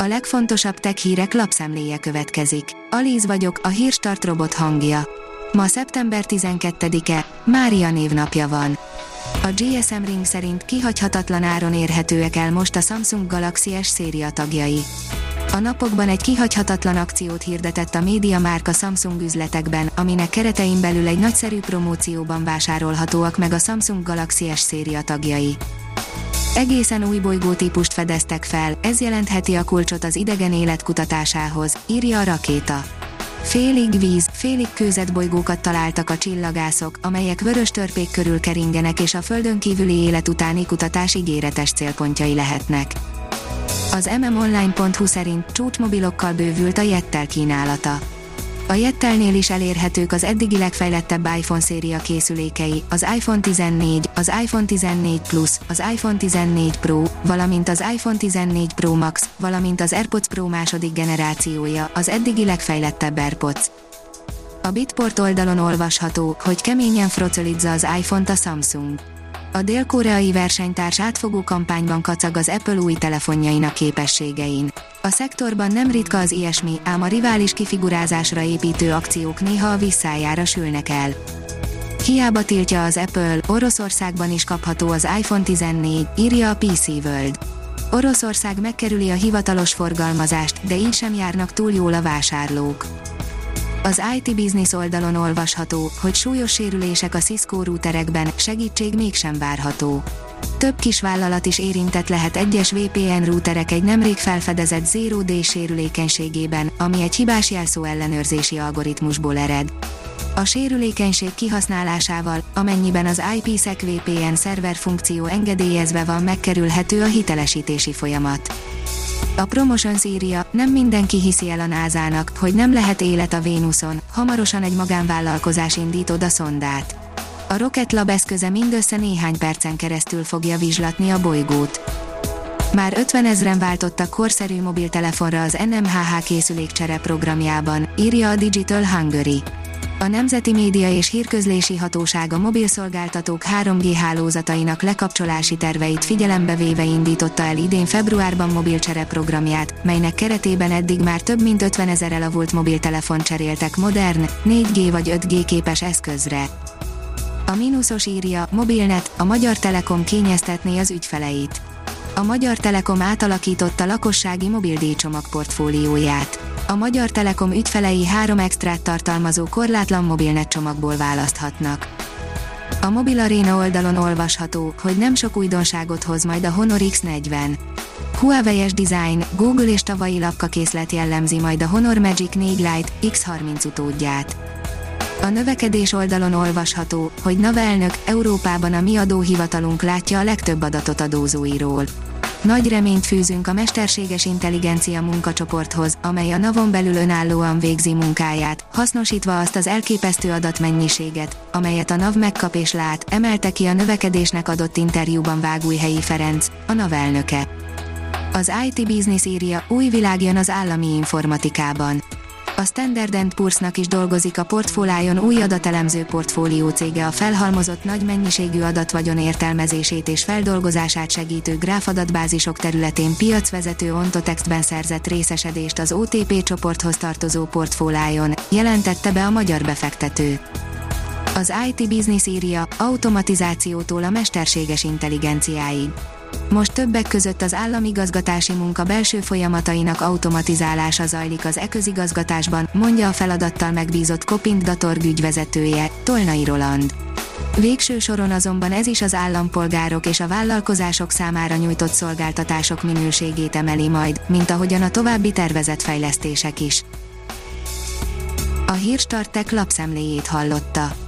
A legfontosabb tech hírek lapszemléje következik. Alíz vagyok, a hírstart robot hangja. Ma szeptember 12-e, Mária névnapja van. A GSM Ring szerint kihagyhatatlan áron érhetőek el most a Samsung Galaxy S széria tagjai. A napokban egy kihagyhatatlan akciót hirdetett a média márka Samsung üzletekben, aminek keretein belül egy nagyszerű promócióban vásárolhatóak meg a Samsung Galaxy S széria tagjai. Egészen új bolygótípust fedeztek fel, ez jelentheti a kulcsot az idegen élet kutatásához, írja a rakéta. Félig víz, félig kőzet bolygókat találtak a csillagászok, amelyek vörös törpék körül keringenek és a földön kívüli élet utáni kutatás ígéretes célpontjai lehetnek. Az mmonline.hu szerint csúcsmobilokkal bővült a Jettel kínálata. A Jettelnél is elérhetők az eddigi legfejlettebb iPhone széria készülékei, az iPhone 14, az iPhone 14 Plus, az iPhone 14 Pro, valamint az iPhone 14 Pro Max, valamint az AirPods Pro második generációja, az eddigi legfejlettebb AirPods. A Bitport oldalon olvasható, hogy keményen frocolizza az iPhone-t a Samsung. A dél-koreai versenytárs átfogó kampányban kacag az Apple új telefonjainak képességein. A szektorban nem ritka az ilyesmi, ám a rivális kifigurázásra építő akciók néha a visszájára sülnek el. Hiába tiltja az Apple, Oroszországban is kapható az iPhone 14, írja a PC World. Oroszország megkerüli a hivatalos forgalmazást, de így sem járnak túl jól a vásárlók. Az IT Business oldalon olvasható, hogy súlyos sérülések a Cisco routerekben, segítség mégsem várható. Több kis vállalat is érintett lehet egyes VPN routerek egy nemrég felfedezett Zero Day sérülékenységében, ami egy hibás jelszó ellenőrzési algoritmusból ered. A sérülékenység kihasználásával, amennyiben az IPsec VPN szerver funkció engedélyezve van megkerülhető a hitelesítési folyamat. A Promotions írja, nem mindenki hiszi el a názának, hogy nem lehet élet a Vénuszon, hamarosan egy magánvállalkozás indít oda szondát. A Rocket Lab eszköze mindössze néhány percen keresztül fogja vizslatni a bolygót. Már 50 ezren váltottak korszerű mobiltelefonra az NMHH készülékcsere programjában, írja a Digital Hungary. A Nemzeti Média és Hírközlési Hatóság a mobilszolgáltatók 3G hálózatainak lekapcsolási terveit figyelembe véve indította el idén februárban mobilcsere programját, melynek keretében eddig már több mint 50 ezer elavult mobiltelefon cseréltek modern, 4G vagy 5G képes eszközre. A mínuszos írja, mobilnet, a Magyar Telekom kényeztetné az ügyfeleit. A Magyar Telekom átalakította lakossági mobildíjcsomag portfólióját a Magyar Telekom ügyfelei három extrát tartalmazó korlátlan mobilnet csomagból választhatnak. A Mobil Arena oldalon olvasható, hogy nem sok újdonságot hoz majd a Honor X40. Huawei-es design, Google és tavalyi lapkakészlet jellemzi majd a Honor Magic 4 Lite X30 utódját. A növekedés oldalon olvasható, hogy NAV elnök Európában a mi adóhivatalunk látja a legtöbb adatot adózóiról. Nagy reményt fűzünk a mesterséges intelligencia munkacsoporthoz, amely a navon belül önállóan végzi munkáját, hasznosítva azt az elképesztő adatmennyiséget, amelyet a NAV megkap és lát, emelte ki a növekedésnek adott interjúban Vágújhelyi Ferenc, a NAV elnöke. Az IT Business írja, új világ jön az állami informatikában a Standard Poor's-nak is dolgozik a portfólájon új adatelemző portfólió cége a felhalmozott nagy mennyiségű adatvagyon értelmezését és feldolgozását segítő gráfadatbázisok területén piacvezető Ontotextben szerzett részesedést az OTP csoporthoz tartozó portfólájon, jelentette be a magyar befektető. Az IT Business írja, automatizációtól a mesterséges intelligenciáig most többek között az államigazgatási munka belső folyamatainak automatizálása zajlik az e-közigazgatásban, mondja a feladattal megbízott Kopint Datorg ügyvezetője, Tolnai Roland. Végső soron azonban ez is az állampolgárok és a vállalkozások számára nyújtott szolgáltatások minőségét emeli majd, mint ahogyan a további tervezett fejlesztések is. A Hírstartek lapszemléjét hallotta.